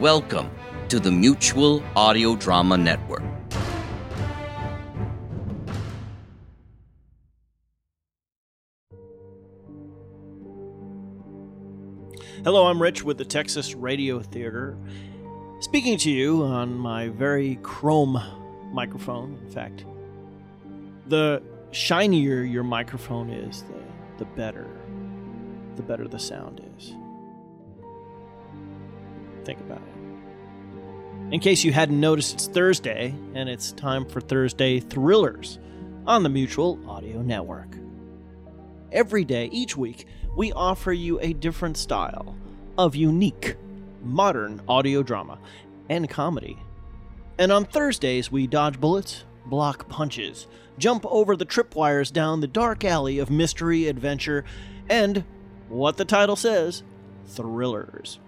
Welcome to the Mutual Audio Drama Network. Hello, I'm Rich with the Texas Radio Theater, speaking to you on my very chrome microphone. In fact, the shinier your microphone is, the, the better, the better the sound is. Think about it. In case you hadn't noticed, it's Thursday, and it's time for Thursday Thrillers on the Mutual Audio Network. Every day, each week, we offer you a different style of unique, modern audio drama and comedy. And on Thursdays, we dodge bullets, block punches, jump over the tripwires down the dark alley of mystery, adventure, and what the title says thrillers.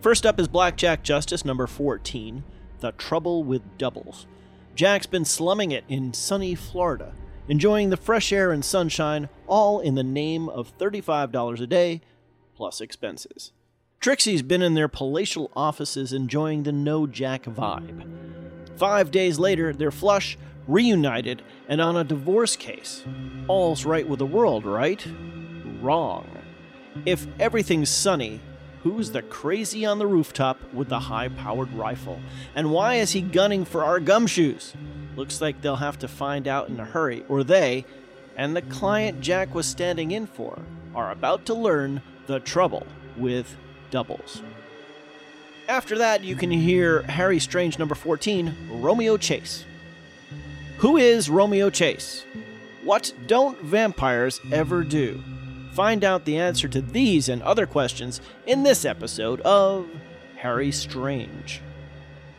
First up is Blackjack Justice number 14 The Trouble with Doubles. Jack's been slumming it in sunny Florida enjoying the fresh air and sunshine, all in the name of $35 a day plus expenses. Trixie's been in their palatial offices enjoying the no Jack vibe. Five days later, they're flush, reunited, and on a divorce case. All's right with the world, right? Wrong. If everything's sunny, who's the crazy on the rooftop with the high powered rifle? And why is he gunning for our gumshoes? Looks like they'll have to find out in a hurry, or they, and the client Jack was standing in for, are about to learn the trouble with doubles. After that, you can hear Harry Strange number 14, Romeo Chase. Who is Romeo Chase? What don't vampires ever do? Find out the answer to these and other questions in this episode of Harry Strange.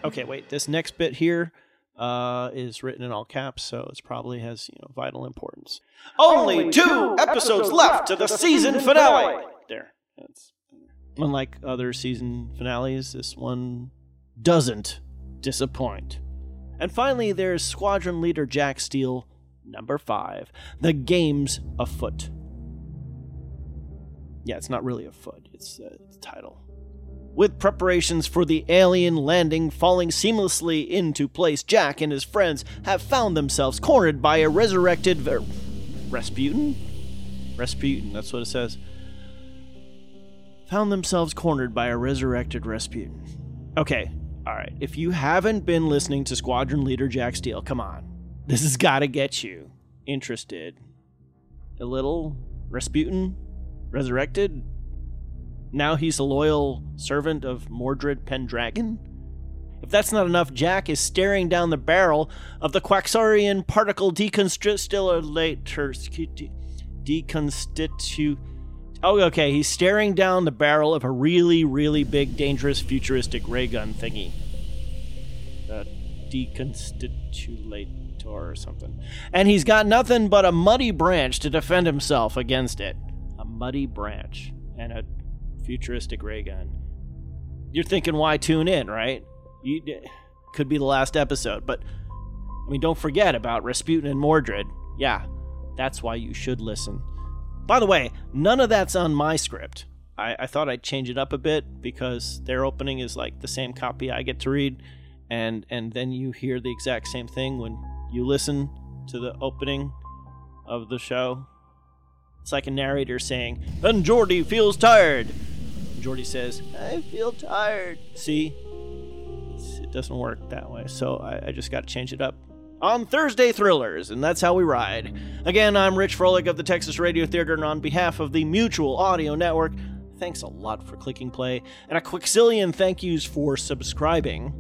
Okay, wait, this next bit here uh, is written in all caps, so it probably has you know vital importance. Only two episodes left to the season finale. There, that's unlike other season finales. This one doesn't disappoint. And finally, there's Squadron Leader Jack Steele, number five. The game's afoot. Yeah, it's not really a foot. It's uh, the title with preparations for the alien landing falling seamlessly into place, Jack and his friends have found themselves cornered by a resurrected Ver- Rasputin? Rasputin, that's what it says. Found themselves cornered by a resurrected Rasputin. Okay, alright. If you haven't been listening to Squadron Leader Jack Steele, come on. This has got to get you interested. A little Rasputin? Resurrected? Now he's a loyal servant of Mordred Pendragon? If that's not enough, Jack is staring down the barrel of the Quaxarian particle deconstitulator. Deconstitu. Oh, okay. He's staring down the barrel of a really, really big, dangerous, futuristic ray gun thingy. The deconstitulator or something. And he's got nothing but a muddy branch to defend himself against it. Muddy branch. And a futuristic ray gun. You're thinking, why tune in, right? You, could be the last episode, but I mean, don't forget about Rasputin and Mordred. Yeah, that's why you should listen. By the way, none of that's on my script. I, I thought I'd change it up a bit because their opening is like the same copy I get to read, and and then you hear the exact same thing when you listen to the opening of the show. It's like a narrator saying, "And Jordy feels tired." Jordy says, I feel tired. See? It's, it doesn't work that way, so I, I just got to change it up. On Thursday Thrillers, and that's how we ride. Again, I'm Rich Froelich of the Texas Radio Theater, and on behalf of the Mutual Audio Network, thanks a lot for clicking play, and a quixillion thank yous for subscribing.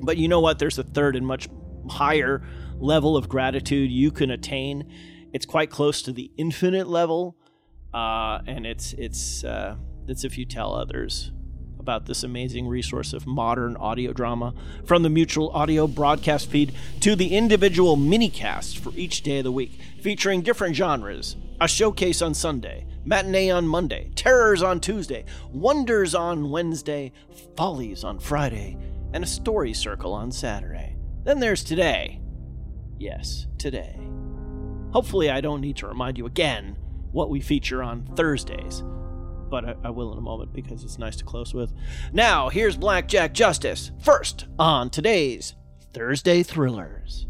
But you know what? There's a third and much higher level of gratitude you can attain. It's quite close to the infinite level, uh, and it's it's uh, that's if you tell others about this amazing resource of modern audio drama, from the mutual audio broadcast feed to the individual minicasts for each day of the week, featuring different genres. A showcase on Sunday, matinee on Monday, terrors on Tuesday, wonders on Wednesday, follies on Friday, and a story circle on Saturday. Then there's today. Yes, today. Hopefully, I don't need to remind you again what we feature on Thursdays. but I, I will in a moment because it's nice to close with. Now, here's Blackjack Justice. First on today's Thursday Thrillers.